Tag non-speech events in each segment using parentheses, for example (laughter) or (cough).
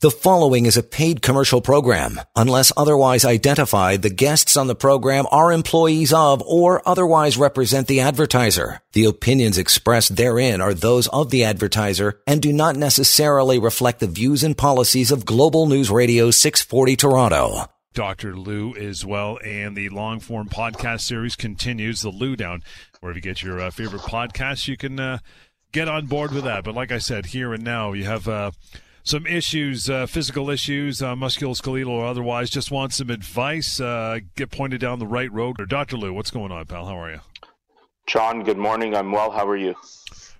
The following is a paid commercial program. Unless otherwise identified, the guests on the program are employees of or otherwise represent the advertiser. The opinions expressed therein are those of the advertiser and do not necessarily reflect the views and policies of Global News Radio 640 Toronto. Dr. Lou as well, and the long form podcast series continues. The Lou Down, wherever you get your uh, favorite podcasts, you can uh, get on board with that. But like I said, here and now, you have. Uh, some issues, uh, physical issues, uh, musculoskeletal or otherwise, just want some advice, uh, get pointed down the right road. Or Dr. Lou, what's going on, pal? How are you? John, good morning. I'm well. How are you?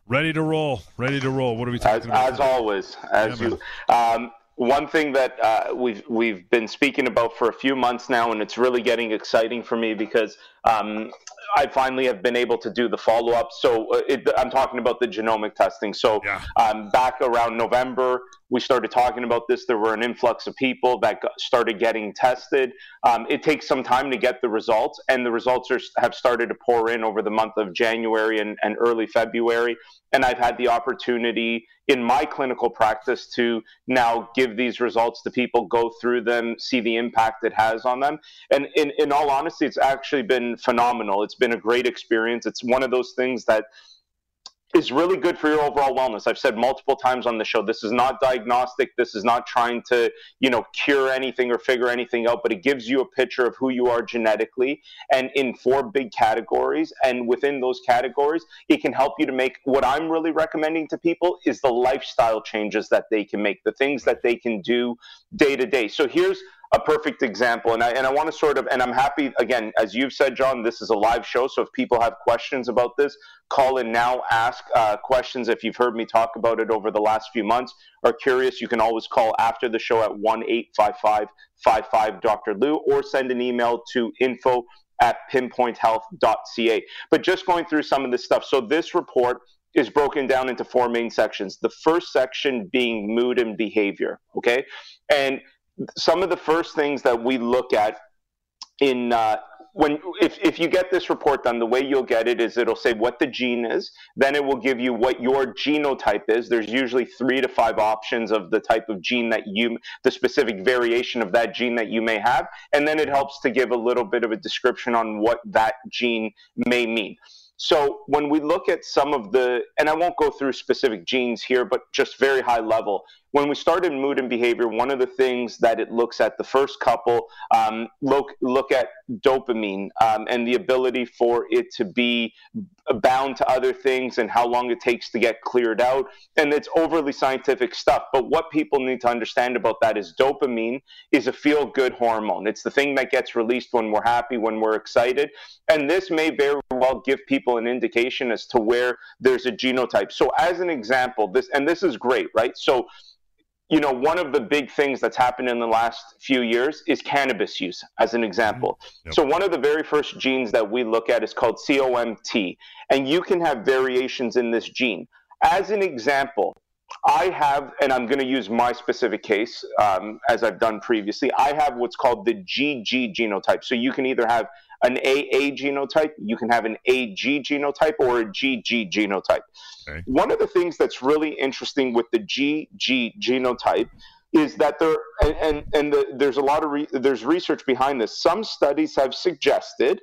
Ready to roll. Ready to roll. What are we talking as, about? As always, as yeah, you. Um, one thing that uh, we've we've been speaking about for a few months now, and it's really getting exciting for me because um, I finally have been able to do the follow up. So uh, it, I'm talking about the genomic testing. So yeah. um, back around November, we started talking about this. There were an influx of people that got, started getting tested. Um, it takes some time to get the results, and the results are, have started to pour in over the month of January and, and early February. And I've had the opportunity in my clinical practice to now give these results to people, go through them, see the impact it has on them. And in, in all honesty, it's actually been phenomenal. It's been a great experience. It's one of those things that is really good for your overall wellness. I've said multiple times on the show, this is not diagnostic. This is not trying to, you know, cure anything or figure anything out, but it gives you a picture of who you are genetically and in four big categories. And within those categories, it can help you to make what I'm really recommending to people is the lifestyle changes that they can make, the things that they can do day to day. So here's a perfect example. And I, and I want to sort of, and I'm happy, again, as you've said, John, this is a live show. So if people have questions about this, call in now, ask uh, questions. If you've heard me talk about it over the last few months or curious, you can always call after the show at 1 855 Dr. Lou or send an email to info at pinpointhealth.ca. But just going through some of this stuff. So this report is broken down into four main sections. The first section being mood and behavior. Okay. And some of the first things that we look at in uh, when if, if you get this report done the way you'll get it is it'll say what the gene is then it will give you what your genotype is. There's usually three to five options of the type of gene that you the specific variation of that gene that you may have and then it helps to give a little bit of a description on what that gene may mean. So when we look at some of the, and I won't go through specific genes here, but just very high level, when we started mood and behavior, one of the things that it looks at the first couple um, look look at dopamine um, and the ability for it to be bound to other things and how long it takes to get cleared out. And it's overly scientific stuff. But what people need to understand about that is dopamine is a feel good hormone. It's the thing that gets released when we're happy, when we're excited. And this may very well give people an indication as to where there's a genotype. So, as an example, this, and this is great, right? So, you know, one of the big things that's happened in the last few years is cannabis use, as an example. Mm-hmm. Yep. So, one of the very first genes that we look at is called COMT, and you can have variations in this gene. As an example, I have, and I'm going to use my specific case um, as I've done previously, I have what's called the GG genotype. So, you can either have an AA genotype, you can have an AG genotype, or a GG genotype. Okay. One of the things that's really interesting with the GG genotype is that there and and, and the, there's a lot of re, there's research behind this. Some studies have suggested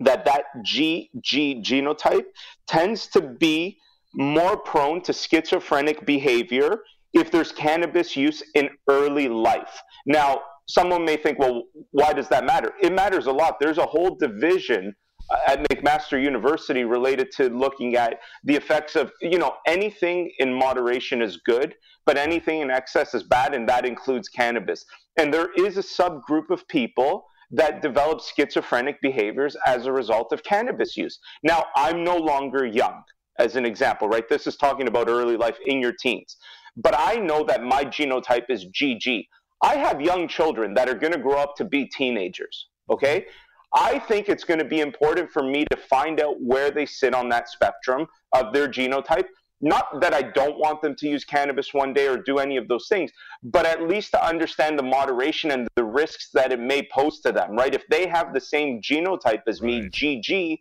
that that GG genotype tends to be more prone to schizophrenic behavior if there's cannabis use in early life. Now, someone may think, well, why does that matter? It matters a lot. There's a whole division uh, at McMaster University related to looking at the effects of, you know, anything in moderation is good, but anything in excess is bad, and that includes cannabis. And there is a subgroup of people that develop schizophrenic behaviors as a result of cannabis use. Now, I'm no longer young, as an example, right? This is talking about early life in your teens. But I know that my genotype is GG. I have young children that are going to grow up to be teenagers. Okay. I think it's going to be important for me to find out where they sit on that spectrum of their genotype. Not that I don't want them to use cannabis one day or do any of those things, but at least to understand the moderation and the risks that it may pose to them, right? If they have the same genotype as me. GG,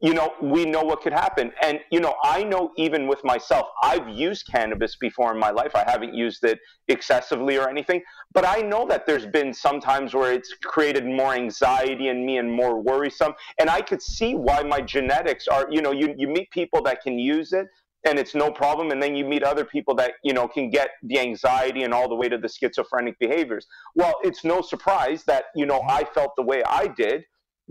you know, we know what could happen. And, you know, I know even with myself, I've used cannabis before in my life. I haven't used it excessively or anything, but I know that there's been some times where it's created more anxiety in me and more worrisome. And I could see why my genetics are, you know, you, you meet people that can use it and it's no problem. And then you meet other people that, you know, can get the anxiety and all the way to the schizophrenic behaviors. Well, it's no surprise that, you know, mm-hmm. I felt the way I did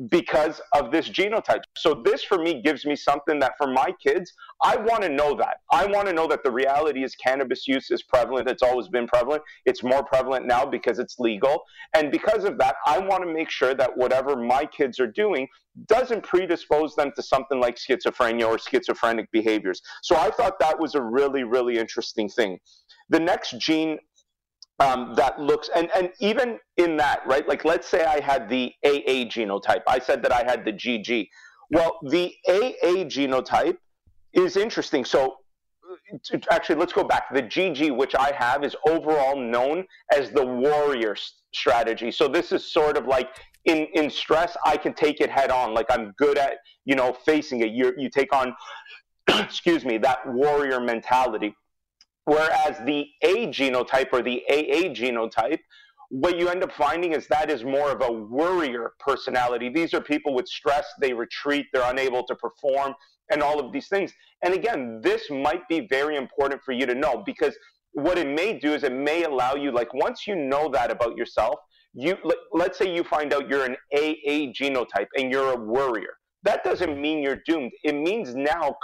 because of this genotype. So this for me gives me something that for my kids, I want to know that. I want to know that the reality is cannabis use is prevalent. It's always been prevalent. It's more prevalent now because it's legal. And because of that, I want to make sure that whatever my kids are doing doesn't predispose them to something like schizophrenia or schizophrenic behaviors. So I thought that was a really, really interesting thing. The next gene um, that looks and and even in that right like let's say i had the aa genotype. I said that i had the gg well the aa genotype is interesting. So actually let's go back. The gg which i have is overall known as the warrior strategy. So this is sort of like in in stress i can take it head on. Like i'm good at you know facing it. You you take on (clears throat) excuse me that warrior mentality Whereas the A genotype or the AA genotype, what you end up finding is that is more of a worrier personality. These are people with stress, they retreat, they're unable to perform, and all of these things. And again, this might be very important for you to know because what it may do is it may allow you, like, once you know that about yourself, you let's say you find out you're an AA genotype and you're a worrier. That doesn't mean you're doomed. It means now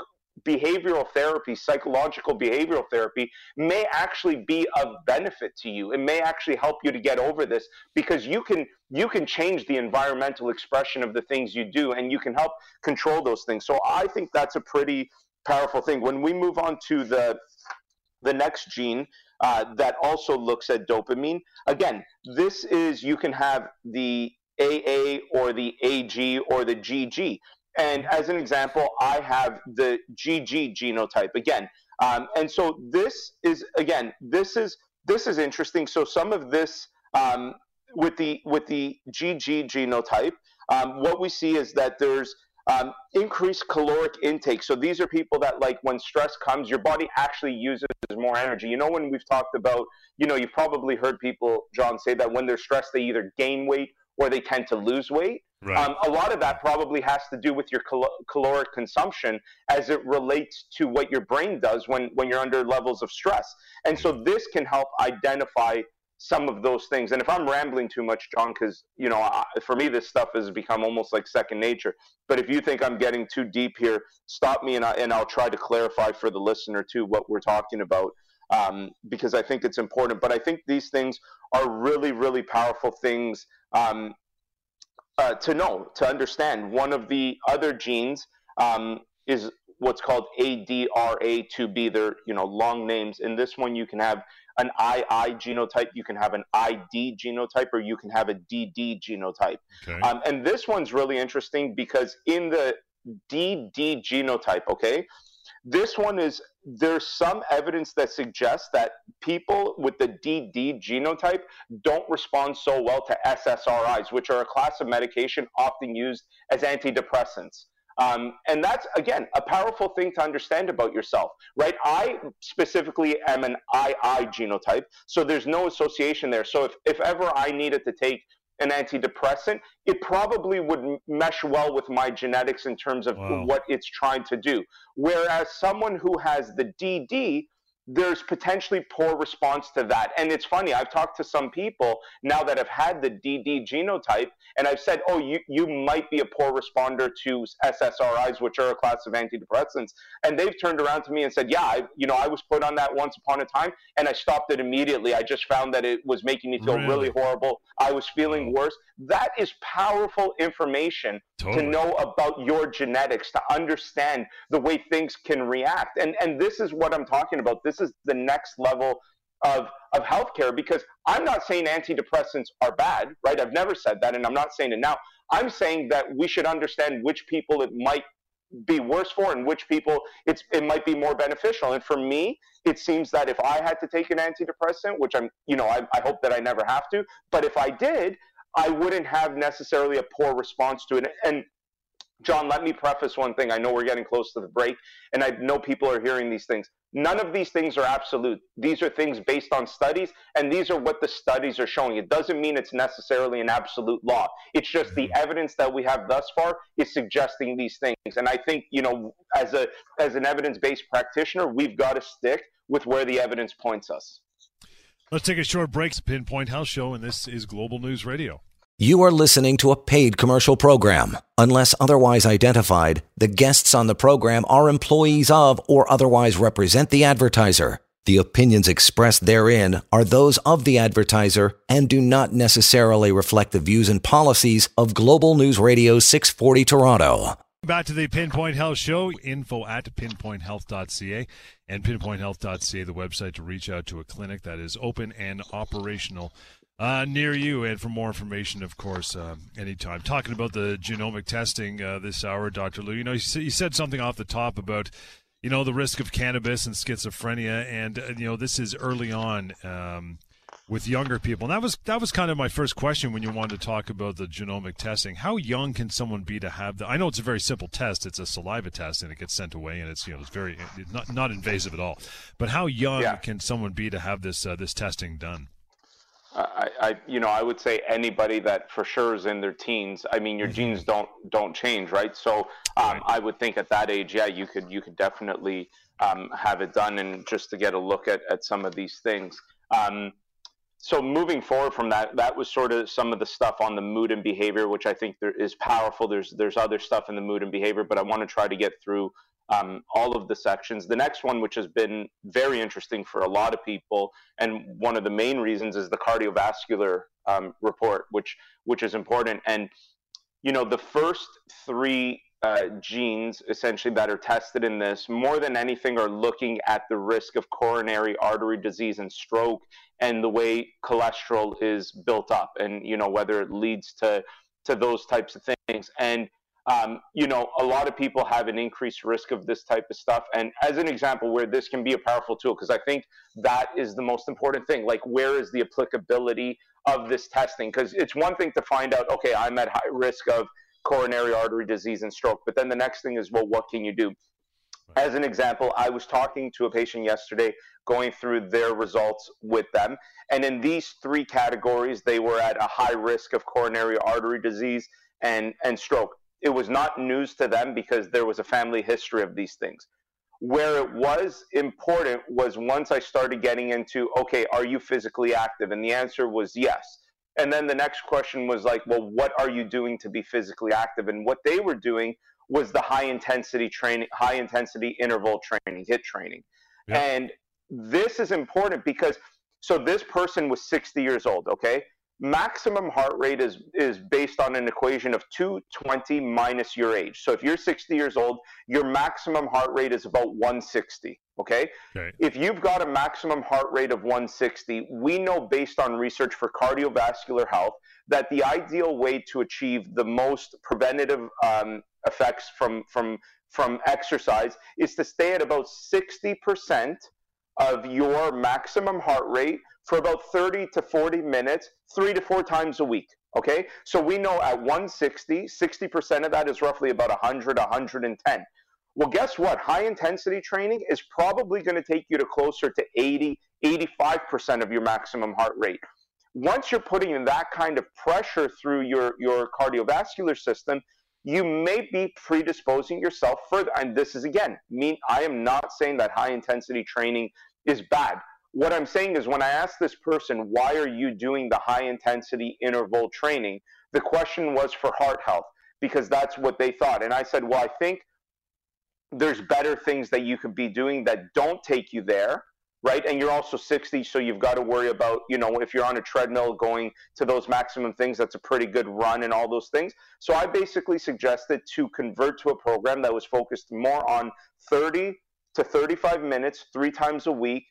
behavioral therapy, psychological behavioral therapy may actually be of benefit to you. It may actually help you to get over this because you can you can change the environmental expression of the things you do and you can help control those things. So I think that's a pretty powerful thing. When we move on to the the next gene uh, that also looks at dopamine, again, this is you can have the AA or the AG or the GG. And as an example, I have the GG genotype again. Um, and so this is again, this is this is interesting. So some of this um, with the with the GG genotype, um, what we see is that there's um, increased caloric intake. So these are people that like when stress comes, your body actually uses more energy. You know, when we've talked about, you know, you've probably heard people, John, say that when they're stressed, they either gain weight or they tend to lose weight. Right. Um, a lot of that probably has to do with your cal- caloric consumption as it relates to what your brain does when, when you're under levels of stress. And so this can help identify some of those things. And if I'm rambling too much, John, because you know, I, for me this stuff has become almost like second nature. But if you think I'm getting too deep here, stop me, and I and I'll try to clarify for the listener too what we're talking about, um, because I think it's important. But I think these things are really, really powerful things um, uh, to know, to understand. One of the other genes um, is what's called ADRA2B. They're you know long names. In this one, you can have an II genotype, you can have an ID genotype, or you can have a DD genotype. Okay. Um, and this one's really interesting because in the DD genotype, okay, this one is there's some evidence that suggests that people with the DD genotype don't respond so well to SSRIs, which are a class of medication often used as antidepressants. Um, and that's, again, a powerful thing to understand about yourself, right? I specifically am an II genotype, so there's no association there. So if, if ever I needed to take an antidepressant, it probably would mesh well with my genetics in terms of wow. what it's trying to do. Whereas someone who has the DD, there's potentially poor response to that. And it's funny, I've talked to some people now that have had the DD genotype, and I've said, oh, you, you might be a poor responder to SSRIs, which are a class of antidepressants. And they've turned around to me and said, yeah, I, you know, I was put on that once upon a time, and I stopped it immediately. I just found that it was making me feel really, really horrible. I was feeling worse. That is powerful information totally. to know about your genetics, to understand the way things can react. And, and this is what I'm talking about. This is the next level of, of healthcare because I'm not saying antidepressants are bad, right? I've never said that, and I'm not saying it now. I'm saying that we should understand which people it might be worse for and which people it's it might be more beneficial and for me it seems that if i had to take an antidepressant which i'm you know I, I hope that i never have to but if i did i wouldn't have necessarily a poor response to it and John, let me preface one thing. I know we're getting close to the break, and I know people are hearing these things. None of these things are absolute. These are things based on studies, and these are what the studies are showing. It doesn't mean it's necessarily an absolute law. It's just the mm-hmm. evidence that we have thus far is suggesting these things. And I think, you know, as a as an evidence-based practitioner, we've got to stick with where the evidence points us. Let's take a short break. To Pinpoint Health Show, and this is Global News Radio. You are listening to a paid commercial program. Unless otherwise identified, the guests on the program are employees of or otherwise represent the advertiser. The opinions expressed therein are those of the advertiser and do not necessarily reflect the views and policies of Global News Radio 640 Toronto. Back to the Pinpoint Health Show. Info at pinpointhealth.ca and pinpointhealth.ca, the website to reach out to a clinic that is open and operational uh, near you. And for more information, of course, uh, anytime. Talking about the genomic testing uh, this hour, Dr. Lou, you know, you said something off the top about, you know, the risk of cannabis and schizophrenia. And, uh, you know, this is early on. Um, with younger people. And that was that was kind of my first question when you wanted to talk about the genomic testing. How young can someone be to have the? I know it's a very simple test. It's a saliva test, and it gets sent away, and it's you know it's very it's not not invasive at all. But how young yeah. can someone be to have this uh, this testing done? I, I, you know, I would say anybody that for sure is in their teens. I mean, your mm-hmm. genes don't don't change, right? So, um, right. I would think at that age, yeah, you could you could definitely um, have it done, and just to get a look at at some of these things. Um, so moving forward from that, that was sort of some of the stuff on the mood and behavior, which I think there is powerful. There's there's other stuff in the mood and behavior, but I want to try to get through um, all of the sections. The next one, which has been very interesting for a lot of people, and one of the main reasons is the cardiovascular um, report, which which is important. And you know, the first three uh, genes essentially that are tested in this, more than anything, are looking at the risk of coronary artery disease and stroke, and the way cholesterol is built up, and you know whether it leads to to those types of things. And um, you know, a lot of people have an increased risk of this type of stuff. And as an example, where this can be a powerful tool, because I think that is the most important thing. Like, where is the applicability of this testing? Because it's one thing to find out, okay, I'm at high risk of coronary artery disease and stroke. But then the next thing is, well, what can you do? As an example, I was talking to a patient yesterday, going through their results with them. And in these three categories, they were at a high risk of coronary artery disease and, and stroke it was not news to them because there was a family history of these things. Where it was important was once I started getting into, okay, are you physically active? And the answer was yes. And then the next question was like, well, what are you doing to be physically active? And what they were doing was the high intensity training, high intensity interval training, HIIT training. Yeah. And this is important because so this person was 60 years old, okay? Maximum heart rate is is based on an equation of 220 minus your age. So if you're 60 years old, your maximum heart rate is about 160. Okay? okay? If you've got a maximum heart rate of 160, we know based on research for cardiovascular health that the ideal way to achieve the most preventative um, effects from from from exercise is to stay at about 60% of your maximum heart rate for about 30 to 40 minutes, three to four times a week. Okay, so we know at 160, 60% of that is roughly about 100, 110. Well, guess what? High intensity training is probably going to take you to closer to 80, 85% of your maximum heart rate. Once you're putting in that kind of pressure through your, your cardiovascular system, you may be predisposing yourself further. And this is again, mean I am not saying that high intensity training is bad what I'm saying is when I asked this person, why are you doing the high intensity interval training? The question was for heart health because that's what they thought. And I said, well, I think there's better things that you could be doing that don't take you there, right? And you're also 60, so you've got to worry about, you know, if you're on a treadmill going to those maximum things, that's a pretty good run and all those things. So I basically suggested to convert to a program that was focused more on 30 to 35 minutes, three times a week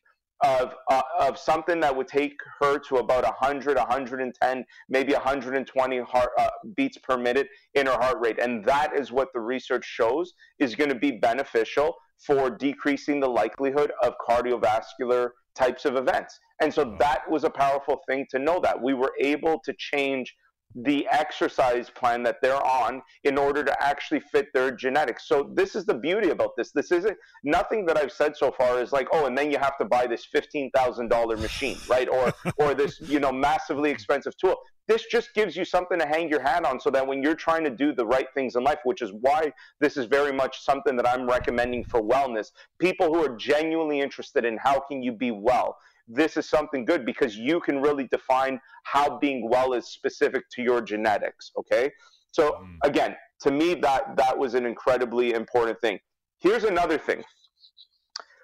of uh, of something that would take her to about 100 110 maybe 120 heart uh, beats per minute in her heart rate and that is what the research shows is going to be beneficial for decreasing the likelihood of cardiovascular types of events. And so hmm. that was a powerful thing to know that. We were able to change the exercise plan that they're on in order to actually fit their genetics. So this is the beauty about this. This isn't nothing that I've said so far is like, oh, and then you have to buy this fifteen thousand dollar machine, right? Or (laughs) or this you know massively expensive tool. This just gives you something to hang your hat on, so that when you're trying to do the right things in life, which is why this is very much something that I'm recommending for wellness, people who are genuinely interested in how can you be well this is something good because you can really define how being well is specific to your genetics. Okay. So mm. again, to me, that that was an incredibly important thing. Here's another thing.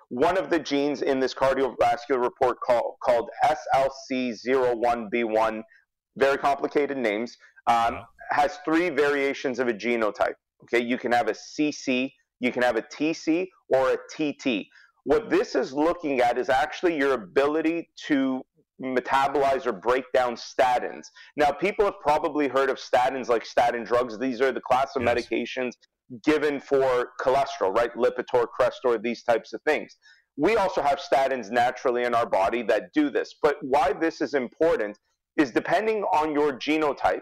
One of the genes in this cardiovascular report call, called SLCO1B1, very complicated names, um, yeah. has three variations of a genotype. Okay, you can have a CC, you can have a TC, or a TT. What this is looking at is actually your ability to metabolize or break down statins. Now, people have probably heard of statins like statin drugs. These are the class of yes. medications given for cholesterol, right? Lipitor, Crestor, these types of things. We also have statins naturally in our body that do this. But why this is important is depending on your genotype,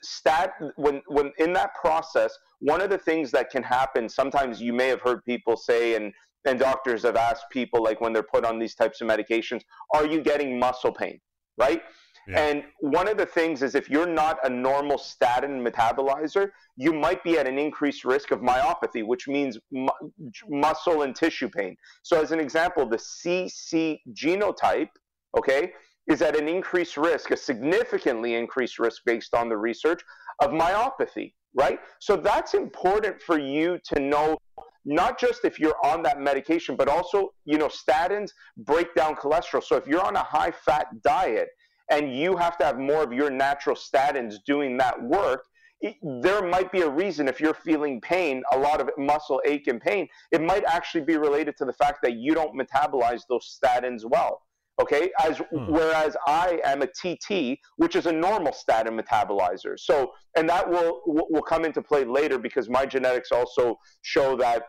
stat when when in that process, one of the things that can happen, sometimes you may have heard people say, and and doctors have asked people like when they're put on these types of medications are you getting muscle pain? Right? Yeah. and one of the things is if you're not a normal statin metabolizer you might be at an increased risk of myopathy which means mu- muscle and tissue pain. So as an example the cc genotype okay is at an increased risk a significantly increased risk based on the research of myopathy right? So that's important for you to know not just if you're on that medication, but also, you know, statins break down cholesterol. So if you're on a high fat diet and you have to have more of your natural statins doing that work, it, there might be a reason if you're feeling pain, a lot of muscle ache and pain, it might actually be related to the fact that you don't metabolize those statins well. Okay, as hmm. whereas I am a TT, which is a normal statin metabolizer. So, and that will will come into play later because my genetics also show that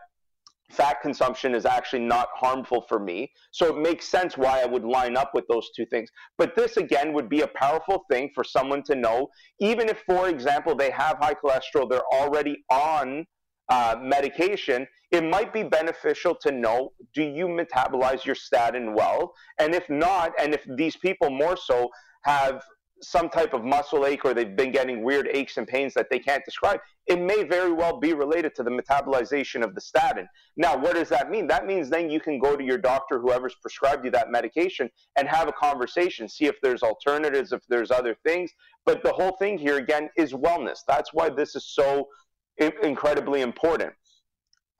fat consumption is actually not harmful for me. So it makes sense why I would line up with those two things. But this again would be a powerful thing for someone to know, even if, for example, they have high cholesterol, they're already on uh, medication, it might be beneficial to know do you metabolize your statin well? And if not, and if these people more so have some type of muscle ache or they've been getting weird aches and pains that they can't describe, it may very well be related to the metabolization of the statin. Now, what does that mean? That means then you can go to your doctor, whoever's prescribed you that medication, and have a conversation, see if there's alternatives, if there's other things. But the whole thing here, again, is wellness. That's why this is so incredibly important.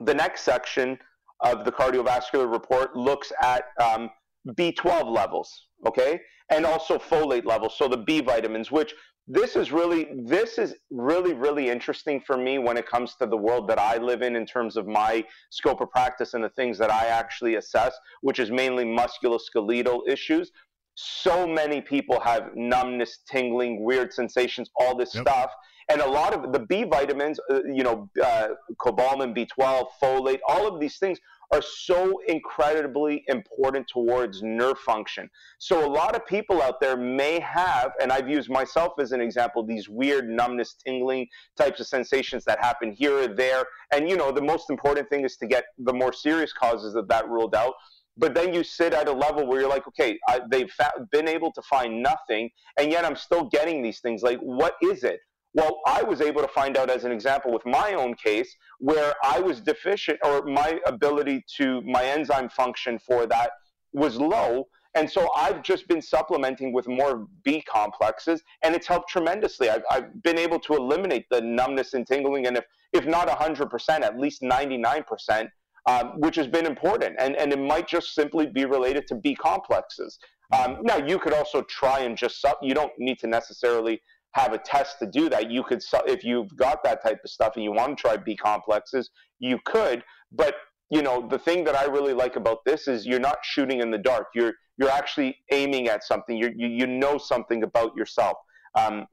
The next section of the cardiovascular report looks at um, B12 levels, okay, and also folate levels, so the B vitamins, which this is really this is really really interesting for me when it comes to the world that I live in in terms of my scope of practice and the things that I actually assess, which is mainly musculoskeletal issues. So many people have numbness, tingling, weird sensations, all this yep. stuff and a lot of the B vitamins, uh, you know, uh, cobalamin, B12, folate, all of these things are so incredibly important towards nerve function. So a lot of people out there may have, and I've used myself as an example, these weird numbness, tingling types of sensations that happen here or there. And you know, the most important thing is to get the more serious causes of that ruled out. But then you sit at a level where you're like, okay, I, they've fa- been able to find nothing, and yet I'm still getting these things. Like, what is it? Well, I was able to find out as an example with my own case where I was deficient or my ability to, my enzyme function for that was low. And so I've just been supplementing with more B complexes, and it's helped tremendously. I've, I've been able to eliminate the numbness and tingling, and if, if not 100%, at least 99%, um, which has been important. And, and it might just simply be related to B complexes. Um, now, you could also try and just, you don't need to necessarily have a test to do that. You could, if you've got that type of stuff and you want to try B complexes, you could. But you know, the thing that I really like about this is you're not shooting in the dark. You're you're actually aiming at something. you you you know something about yourself. Um,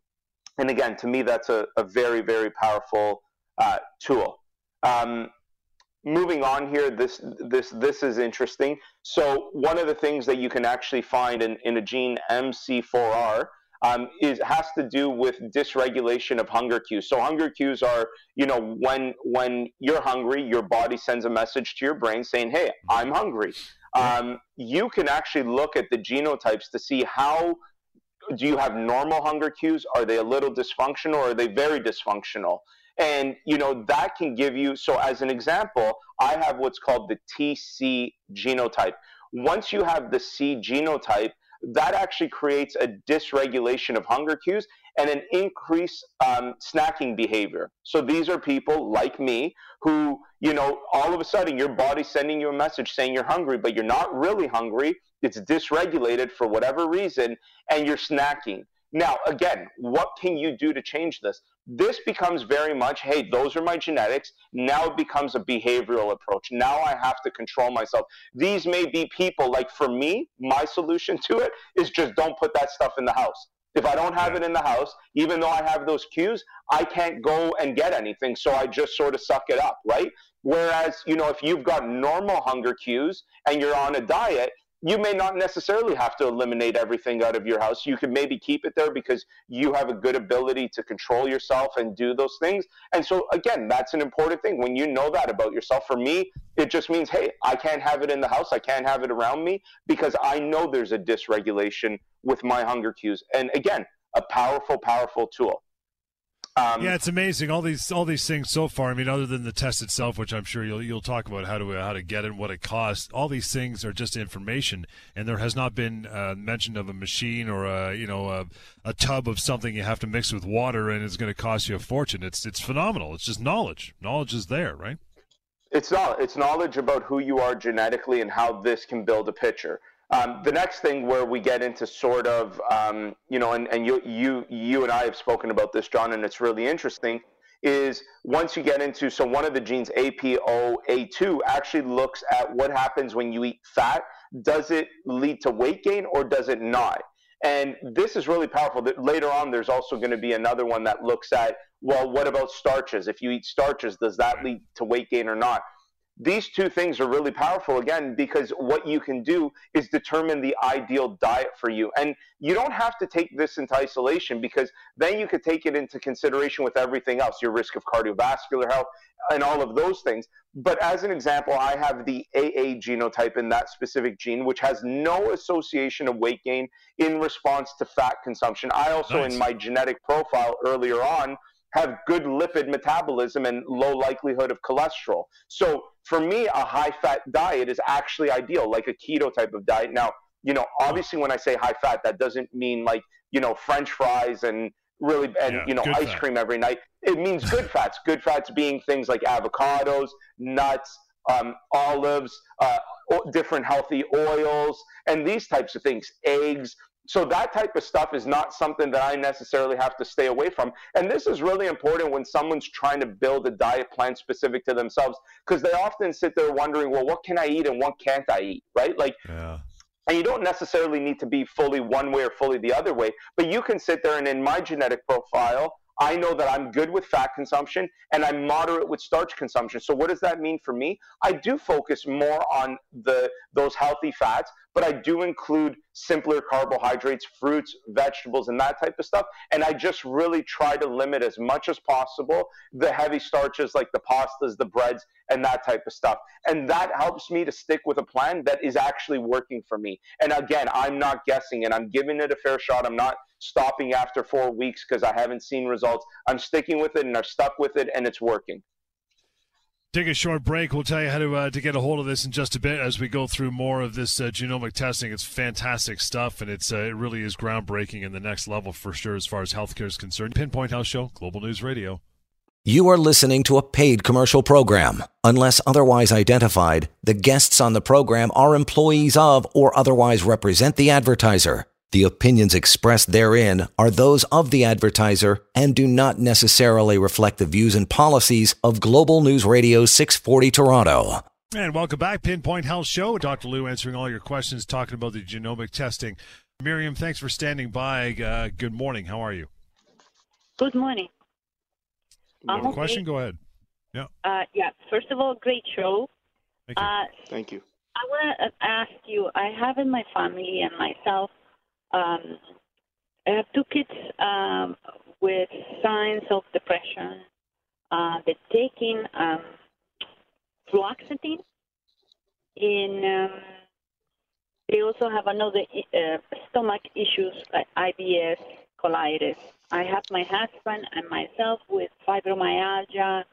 and again, to me, that's a, a very very powerful uh, tool. Um, moving on here, this this this is interesting. So one of the things that you can actually find in, in a gene MC4R um, is has to do with dysregulation of hunger cues. So hunger cues are, you know, when when you're hungry, your body sends a message to your brain saying, "Hey, I'm hungry." Um, you can actually look at the genotypes to see how do you have normal hunger cues? Are they a little dysfunctional or are they very dysfunctional? And you know that can give you. So as an example, I have what's called the TC genotype. Once you have the C genotype, that actually creates a dysregulation of hunger cues and an increased um, snacking behavior. So these are people like me who, you know, all of a sudden your body's sending you a message saying you're hungry, but you're not really hungry. It's dysregulated for whatever reason, and you're snacking. Now, again, what can you do to change this? This becomes very much, hey, those are my genetics. Now it becomes a behavioral approach. Now I have to control myself. These may be people, like for me, my solution to it is just don't put that stuff in the house. If I don't have it in the house, even though I have those cues, I can't go and get anything. So I just sort of suck it up, right? Whereas, you know, if you've got normal hunger cues and you're on a diet, you may not necessarily have to eliminate everything out of your house. You could maybe keep it there because you have a good ability to control yourself and do those things. And so, again, that's an important thing. When you know that about yourself, for me, it just means, hey, I can't have it in the house. I can't have it around me because I know there's a dysregulation with my hunger cues. And again, a powerful, powerful tool. Um, yeah, it's amazing all these all these things so far. I mean, other than the test itself, which I'm sure you'll you'll talk about how to how to get it, and what it costs. All these things are just information, and there has not been uh, mention of a machine or a you know a, a tub of something you have to mix with water, and it's going to cost you a fortune. It's it's phenomenal. It's just knowledge. Knowledge is there, right? It's not. It's knowledge about who you are genetically and how this can build a picture. Um, the next thing where we get into sort of, um, you know, and, and you, you, you and I have spoken about this, John, and it's really interesting, is once you get into, so one of the genes, APOA2, actually looks at what happens when you eat fat. Does it lead to weight gain or does it not? And this is really powerful. That Later on, there's also going to be another one that looks at, well, what about starches? If you eat starches, does that lead to weight gain or not? These two things are really powerful again because what you can do is determine the ideal diet for you and you don't have to take this into isolation because then you could take it into consideration with everything else your risk of cardiovascular health and all of those things but as an example i have the aa genotype in that specific gene which has no association of weight gain in response to fat consumption i also nice. in my genetic profile earlier on have good lipid metabolism and low likelihood of cholesterol. So for me, a high fat diet is actually ideal, like a keto type of diet. Now, you know, obviously when I say high fat, that doesn't mean like, you know, French fries and really and yeah, you know ice fat. cream every night. It means good fats. Good fats being things like avocados, nuts, um, olives, uh, different healthy oils, and these types of things. Eggs, so that type of stuff is not something that I necessarily have to stay away from. And this is really important when someone's trying to build a diet plan specific to themselves because they often sit there wondering, well, what can I eat and what can't I eat, right? Like, yeah. and you don't necessarily need to be fully one way or fully the other way, but you can sit there and in my genetic profile, I know that I'm good with fat consumption and I'm moderate with starch consumption. So what does that mean for me? I do focus more on the those healthy fats, but I do include simpler carbohydrates, fruits, vegetables, and that type of stuff. And I just really try to limit as much as possible the heavy starches like the pastas, the breads, and that type of stuff. And that helps me to stick with a plan that is actually working for me. And again, I'm not guessing and I'm giving it a fair shot. I'm not stopping after four weeks because I haven't seen results. I'm sticking with it and I've stuck with it and it's working. Take a short break. We'll tell you how to uh, to get a hold of this in just a bit as we go through more of this uh, genomic testing. It's fantastic stuff, and it's uh, it really is groundbreaking in the next level for sure as far as healthcare is concerned. Pinpoint Health Show, Global News Radio. You are listening to a paid commercial program. Unless otherwise identified, the guests on the program are employees of or otherwise represent the advertiser. The opinions expressed therein are those of the advertiser and do not necessarily reflect the views and policies of Global News Radio 640 Toronto. And welcome back, Pinpoint Health Show. Dr. Lou answering all your questions, talking about the genomic testing. Miriam, thanks for standing by. Uh, good morning. How are you? Good morning. You have a question? Go ahead. Yeah. Uh, yeah. First of all, great show. Thank you. Uh, Thank you. I want to ask you. I have in my family and myself um, I have two kids um, with signs of depression. Uh, they're taking um, fluoxetine. In um, they also have another uh, stomach issues like IBS, colitis. I have my husband and myself with fibromyalgia.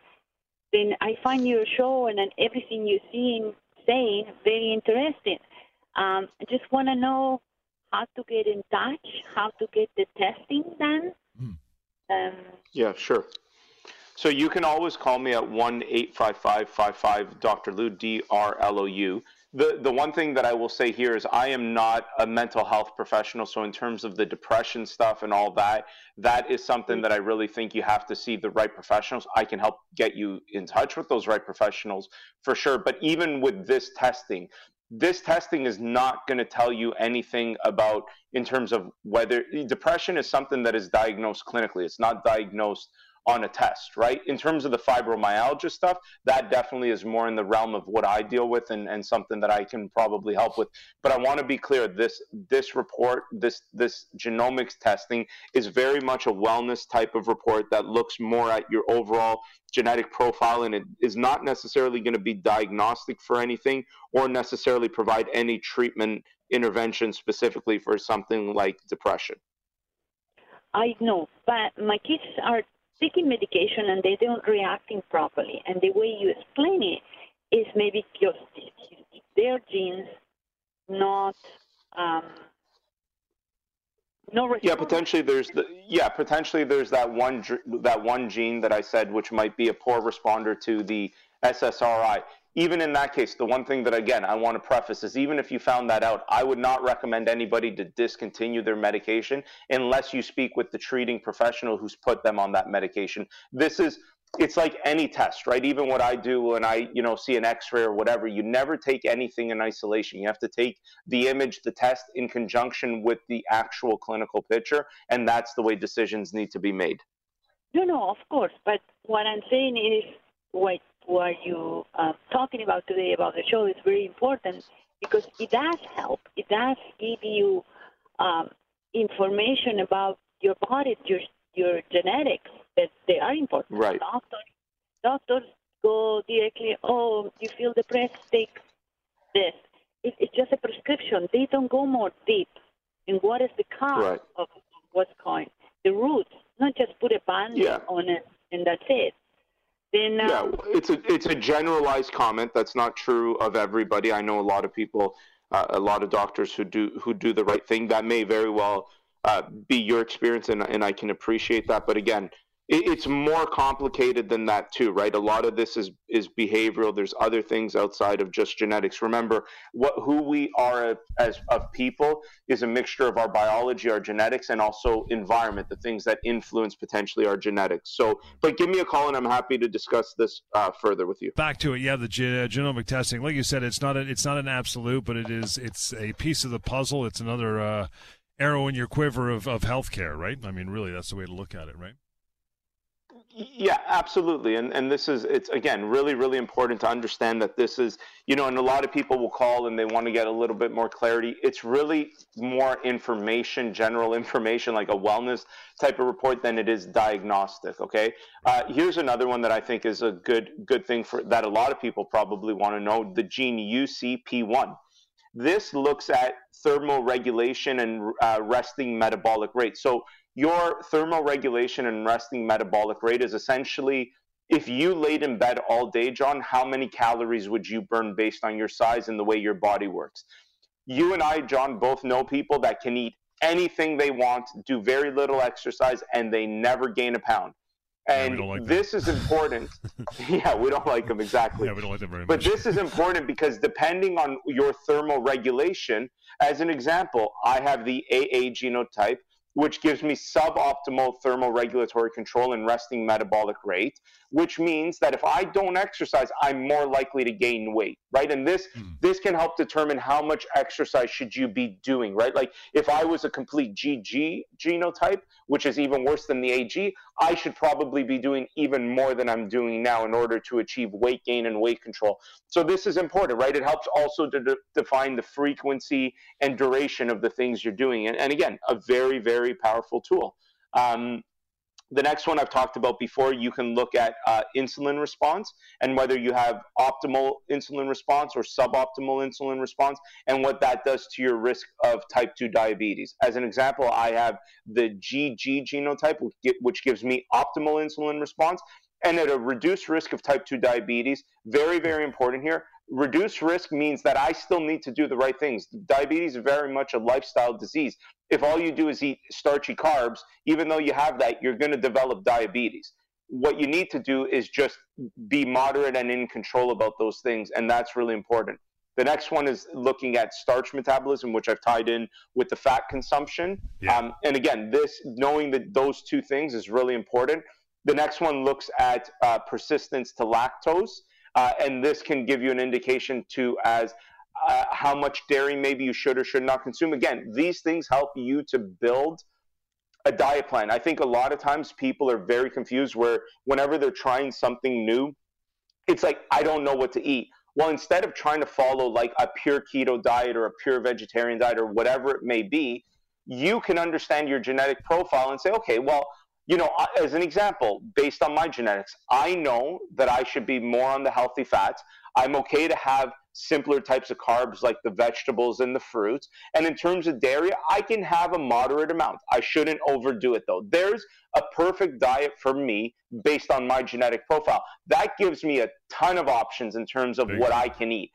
Then I find your show and then everything you're saying very interesting. Um, I just want to know how to get in touch, how to get the testing done. Mm. Um, yeah, sure. So you can always call me at 1 855 55 Dr. Lou, D R L O U. The, the one thing that I will say here is I am not a mental health professional. So, in terms of the depression stuff and all that, that is something that I really think you have to see the right professionals. I can help get you in touch with those right professionals for sure. But even with this testing, this testing is not going to tell you anything about in terms of whether depression is something that is diagnosed clinically. It's not diagnosed on a test, right? In terms of the fibromyalgia stuff, that definitely is more in the realm of what I deal with and, and something that I can probably help with. But I want to be clear, this this report, this this genomics testing is very much a wellness type of report that looks more at your overall genetic profile and it is not necessarily going to be diagnostic for anything or necessarily provide any treatment intervention specifically for something like depression. I know, but my kids are taking medication and they don't reacting properly. And the way you explain it is maybe just their genes not um, no yeah potentially there's the yeah potentially there's that one that one gene that i said which might be a poor responder to the ssri even in that case, the one thing that again I want to preface is even if you found that out, I would not recommend anybody to discontinue their medication unless you speak with the treating professional who's put them on that medication. This is it's like any test, right? Even what I do when I, you know, see an X-ray or whatever, you never take anything in isolation. You have to take the image, the test in conjunction with the actual clinical picture, and that's the way decisions need to be made. No, no, of course. But what I'm saying is, what what you are uh, talking about today about the show is very important because it does help. It does give you um, information about your body, your your genetics that they are important. Right. Doctors, doctors go directly. Oh, you feel depressed? Take this. It, it's just a prescription. They don't go more deep in what is the cause right. of what's going. The roots, not just put a band yeah. on it and that's it. Then, uh, yeah, it's a it's a generalized comment. That's not true of everybody. I know a lot of people, uh, a lot of doctors who do who do the right thing. That may very well uh, be your experience, and and I can appreciate that. But again, it's more complicated than that too right? A lot of this is is behavioral. There's other things outside of just genetics. Remember what who we are as of people is a mixture of our biology our genetics and also environment the things that influence potentially our genetics. So but give me a call and i'm happy to discuss this uh, further with you. Back to it. Yeah the ge- uh, genomic testing. Like you said it's not a, it's not an absolute but it is it's a piece of the puzzle. It's another uh, arrow in your quiver of, of healthcare right? I mean really that's the way to look at it right yeah, absolutely. And and this is it's again really really important to understand that this is, you know, and a lot of people will call and they want to get a little bit more clarity. It's really more information, general (laughs) information like a wellness type of report than it is diagnostic, okay? Uh, here's another one that I think is a good good thing for that a lot of people probably want to know, the gene UCP1. This looks at thermoregulation and uh, resting metabolic rate. So your thermal regulation and resting metabolic rate is essentially if you laid in bed all day, John, how many calories would you burn based on your size and the way your body works? You and I, John, both know people that can eat anything they want, do very little exercise, and they never gain a pound. And yeah, like this is important. (laughs) yeah, we don't like them exactly. Yeah, we don't like them very much. But this is important because depending on your thermal regulation, as an example, I have the AA genotype which gives me suboptimal thermoregulatory control and resting metabolic rate, which means that if I don't exercise, I'm more likely to gain weight, right? And this mm. this can help determine how much exercise should you be doing, right? Like if I was a complete GG genotype, which is even worse than the AG, I should probably be doing even more than I'm doing now in order to achieve weight gain and weight control. So this is important, right? It helps also to de- define the frequency and duration of the things you're doing. And, and again, a very, very very powerful tool. Um, the next one I've talked about before, you can look at uh, insulin response and whether you have optimal insulin response or suboptimal insulin response and what that does to your risk of type 2 diabetes. As an example, I have the GG genotype, which gives me optimal insulin response. And at a reduced risk of type 2 diabetes, very, very important here, reduced risk means that I still need to do the right things. Diabetes is very much a lifestyle disease. If all you do is eat starchy carbs, even though you have that, you're going to develop diabetes. What you need to do is just be moderate and in control about those things, and that's really important. The next one is looking at starch metabolism, which I've tied in with the fat consumption. Yeah. Um, and again, this knowing that those two things is really important. The next one looks at uh, persistence to lactose. Uh, and this can give you an indication to as uh, how much dairy maybe you should or should not consume. Again, these things help you to build a diet plan. I think a lot of times people are very confused where whenever they're trying something new, it's like, I don't know what to eat. Well, instead of trying to follow like a pure keto diet or a pure vegetarian diet or whatever it may be, you can understand your genetic profile and say, okay, well, you know, as an example, based on my genetics, I know that I should be more on the healthy fats. I'm okay to have simpler types of carbs like the vegetables and the fruits. And in terms of dairy, I can have a moderate amount. I shouldn't overdo it though. There's a perfect diet for me based on my genetic profile. That gives me a ton of options in terms of what I can eat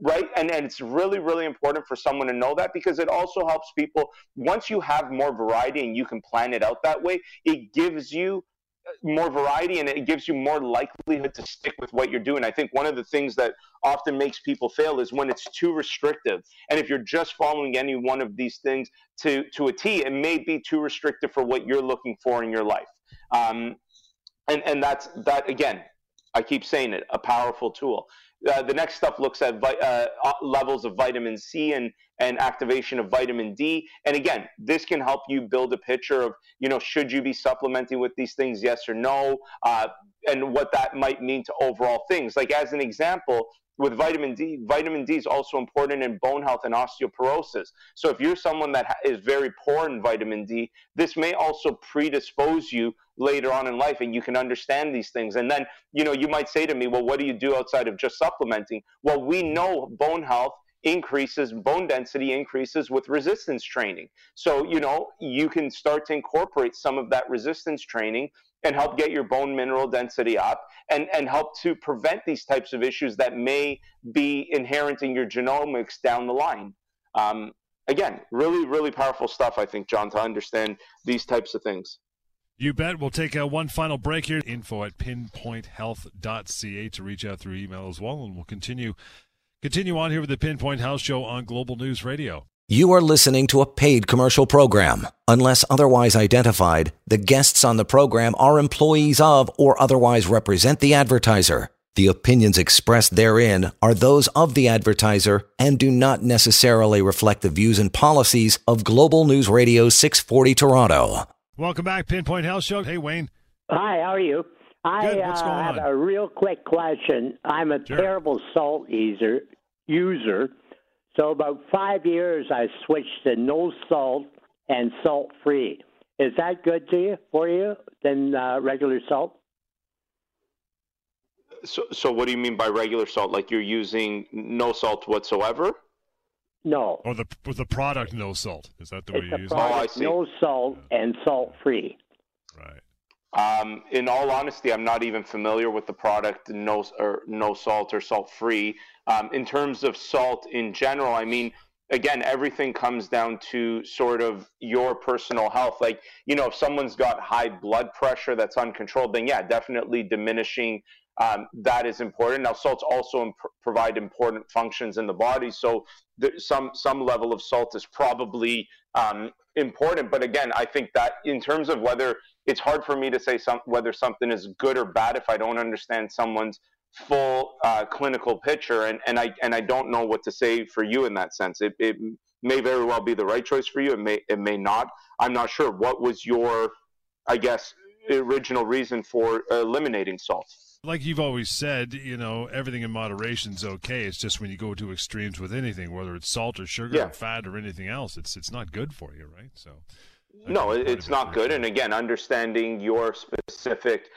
right and, and it's really really important for someone to know that because it also helps people once you have more variety and you can plan it out that way it gives you uh, more variety and it gives you more likelihood to stick with what you're doing. I think one of the things that often makes people fail is when it's too restrictive. And if you're just following any one of these things to, to a T, it may be too restrictive for what you're looking for in your life. Um, and, and that's that again, I keep saying it, a powerful tool. Uh, the next stuff looks at vi- uh, levels of vitamin C and, and activation of vitamin D. And again, this can help you build a picture of, you know, should you be supplementing with these things, yes or no, uh, and what that might mean to overall things. Like, as an example, with vitamin D, vitamin D is also important in bone health and osteoporosis. So if you're someone that is very poor in vitamin D, this may also predispose you later on in life and you can understand these things. And then, you know, you might say to me, well, what do you do outside of just supplementing? Well, we know bone health increases bone density increases with resistance training so you know you can start to incorporate some of that resistance training and help get your bone mineral density up and, and help to prevent these types of issues that may be inherent in your genomics down the line. Um, again, really, really powerful stuff, I think, John, to understand these types of things. You bet. We'll take uh, one final break here. Info at pinpointhealth.ca to reach out through email as well, and we'll continue continue on here with the Pinpoint Health Show on Global News Radio. You are listening to a paid commercial program. Unless otherwise identified, the guests on the program are employees of or otherwise represent the advertiser. The opinions expressed therein are those of the advertiser and do not necessarily reflect the views and policies of Global News Radio 640 Toronto. Welcome back, Pinpoint Health Show. Hey, Wayne. Hi, how are you? Good. What's going uh, on? have a real quick question. I'm a Sure. terrible salt user. User. So about five years, I switched to no salt and salt free. Is that good to you for you than uh, regular salt? So, so what do you mean by regular salt? Like you're using no salt whatsoever? No. Or the with the product no salt. Is that the way you use it? Oh, I see. no salt and salt free. Um, in all honesty, I'm not even familiar with the product no or no salt or salt free. Um, in terms of salt in general, I mean, again, everything comes down to sort of your personal health. Like, you know, if someone's got high blood pressure that's uncontrolled, then yeah, definitely diminishing um, that is important. Now, salts also imp- provide important functions in the body, so there, some some level of salt is probably um, important. But again, I think that in terms of whether it's hard for me to say some, whether something is good or bad if I don't understand someone's full uh, clinical picture, and, and I and I don't know what to say for you in that sense. It, it may very well be the right choice for you. It may it may not. I'm not sure. What was your, I guess, original reason for eliminating salt? Like you've always said, you know, everything in moderation is okay. It's just when you go to extremes with anything, whether it's salt or sugar Yeah. or fat or anything else, it's it's not good for you, right? So No, it's not good. And again, understanding your specific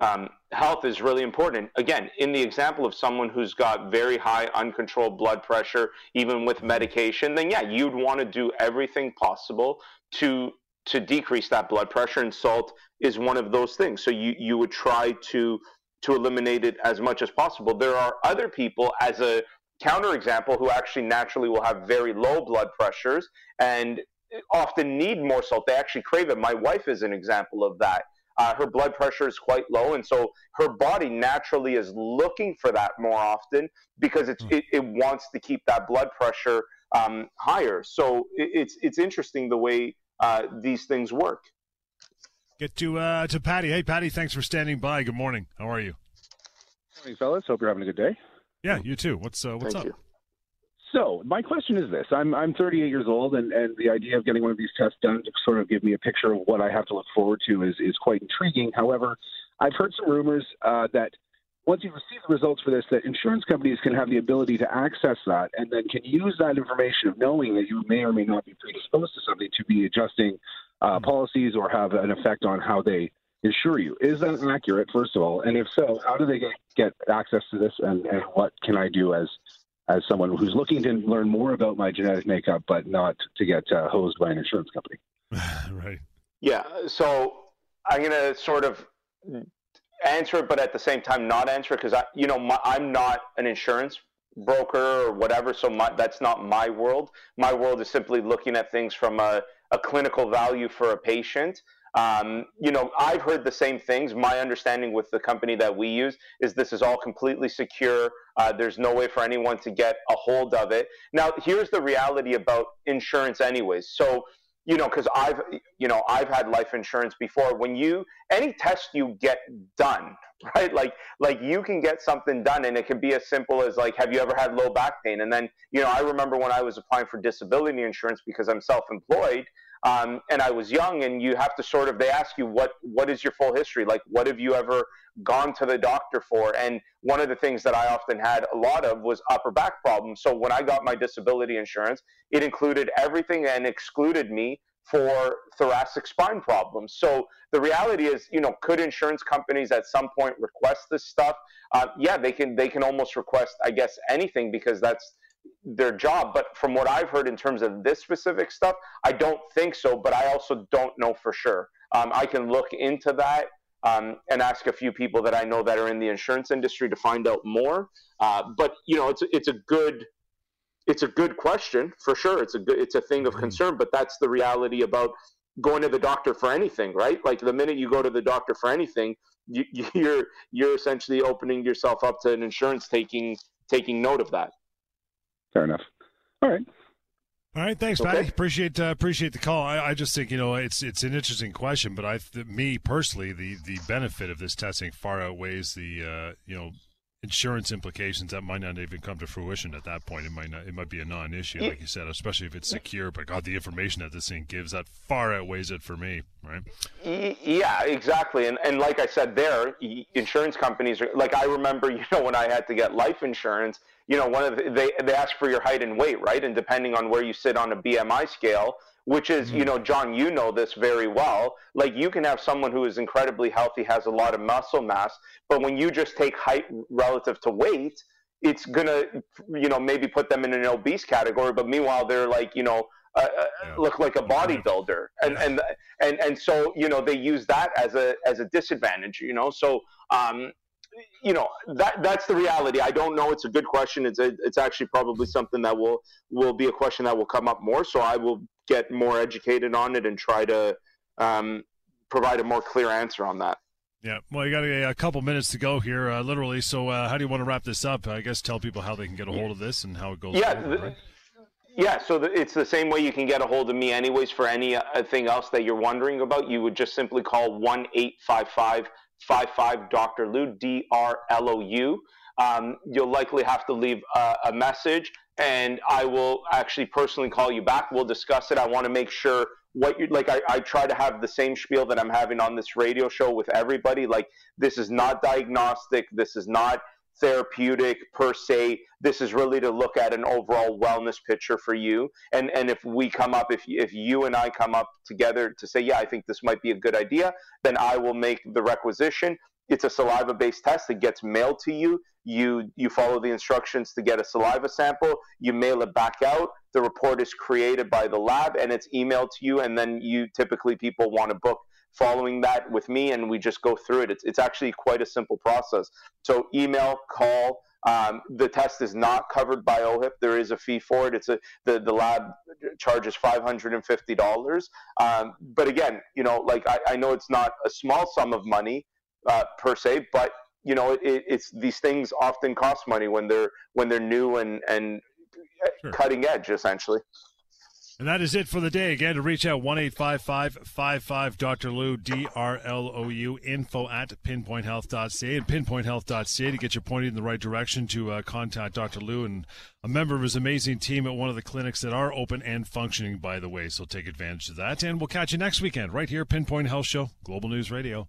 um, health is really important. Again, in the example of someone who's got very high uncontrolled blood pressure, even with medication, then yeah, you'd want to do everything possible to to decrease that blood pressure, and salt is one of those things. So you you would try to to eliminate it as much as possible. There are other people, as a counterexample, who actually naturally will have very low blood pressures and often need more salt. They actually crave it. My wife is an example of that. Uh, her blood pressure is quite low, and so her body naturally is looking for that more often because it's, hmm. it, it wants to keep that blood pressure um, higher. So it, it's it's interesting the way uh, these things work. Get to uh, to Patty. Hey, Patty, thanks for standing by. Good morning. How are you? Morning, fellas. Hope you're having a good day. Yeah, you too. What's uh, what's Thank up? You. So my question is this: I'm I'm 38 years old, and, and the idea of getting one of these tests done to sort of give me a picture of what I have to look forward to is is quite intriguing. However, I've heard some rumors uh, that once you receive the results for this, that insurance companies can have the ability to access that and then can use that information of knowing that you may or may not be predisposed to something to be adjusting uh, policies or have an effect on how they insure you. Is that accurate, first of all? And if so, how do they get, get access to this and, and what can I do as as someone who's looking to learn more about my genetic makeup, but not to get uh, hosed by an insurance company. (laughs) right. Yeah. So I'm going to sort of answer it, but at the same time not answer it because I, you know, my, I'm not an insurance broker or whatever. So my, that's not my world. My world is simply looking at things from a, a clinical value for a patient. Um, you know, I've heard the same things. My understanding with the company that we use is this is all completely secure. Uh, there's no way for anyone to get a hold of it. Now, here's the reality about insurance, anyways. So, you know, because I've, you know, I've had life insurance before. When you any test you get done, (laughs) right? Like, like you can get something done, and it can be as simple as like, have you ever had low back pain? And then, you know, I remember when I was applying for disability insurance because I'm self-employed um, and I was young, and you have to sort of they ask you what what is your full history like? What have you ever gone to the doctor for? And one of the things that I often had a lot of was upper back problems. So when I got my disability insurance, it included everything and excluded me for thoracic spine problems. So the reality is, you know, could insurance companies at some point request this stuff? Uh, yeah, they can. They can almost request, I guess, anything because that's their job. But from what I've heard in terms of this specific stuff, I don't think so. But I also don't know for sure. Um, I can look into that um, and ask a few people that I know that are in the insurance industry to find out more. Uh, but you know, it's a, it's a good it's a good question for sure. It's a good it's a thing of mm-hmm. concern. But that's the reality about going to the doctor for anything, right? Like the minute you go to the doctor for anything, you, (laughs) you're you're essentially opening yourself up to an insurance taking taking note of that fair enough. All right. All right, thanks, okay. Patty. Appreciate uh, appreciate the call. I, I, just think you know it's it's an interesting question, but I, th- me personally, the the benefit of this testing far outweighs the uh, you know insurance implications that might not even come to fruition at that point. It might not. It might be a non-issue, like you said, especially if it's secure. But God, the information that this thing gives that far outweighs it for me, right? Yeah, exactly. And and like I said, there, insurance companies are like I remember, (laughs) you know, when I had to get life insurance you know, one of the, they they ask for your height and weight, right? And depending on where you sit on a BMI scale, which is, you mm-hmm. know, John, you know this very well. Like you can have someone who is incredibly healthy, has a lot of muscle mass, but when you just take height relative to weight, it's gonna, you know, maybe put them in an obese category. But meanwhile, they're like, you know, uh, uh yeah. look like a bodybuilder, and yeah. and and and so you know they use that as a as a disadvantage. You know, so um, you know that that's the reality. I don't know. It's a good question. It's a, it's actually probably something that will will be a question that will come up more. So I will get more educated on it and try to um, provide a more clear answer on that. Yeah, well, you got a, a couple minutes to go here, uh, literally. So, uh, how do you want to wrap this up? I guess tell people how they can get a hold of this and how it goes. Yeah, forward, right? yeah. So the, it's the same way you can get a hold of me, anyways. For anything else that you're wondering about, you would just simply call one eight five five 55 Dr. Lou, D R L O U. Um, you'll likely have to leave a, a, message, and I will actually personally call you back. We'll discuss it. I want to make sure what you like. I, I try to have the same spiel that I'm having on this radio show with everybody. Like, this is not diagnostic. This is not therapeutic per se. This is really to look at an overall wellness picture for you. And and if we come up, if if you and I come up together to say, yeah, I think this might be a good idea, then I will make the requisition. It's a saliva based test. that gets mailed to you. You you follow the instructions to get a saliva sample. You mail it back out. The report is created by the lab and it's emailed to you. And then you typically people want to book following that with me and we just go through it. It's, it's actually quite a simple process. So email, call. Um, the test is not covered by OHIP. There is a fee for it. It's a the, the lab charges five hundred and fifty dollars. Um, but again, you know, like I, I, know it's not a small sum of money uh, per se, but you know, it, it's these things often cost money when they're when they're new and and sure. cutting edge, essentially. And that is it for the day. Again, to reach out, 1 855 Dr. Lou, D R L O U, info at pinpointhealth.ca and pinpointhealth.ca to get you pointed in the right direction to uh, contact Dr. Lou and a member of his amazing team at one of the clinics that are open and functioning, by the way. So take advantage of that. And we'll catch you next weekend right here, Pinpoint Health Show, Global News Radio.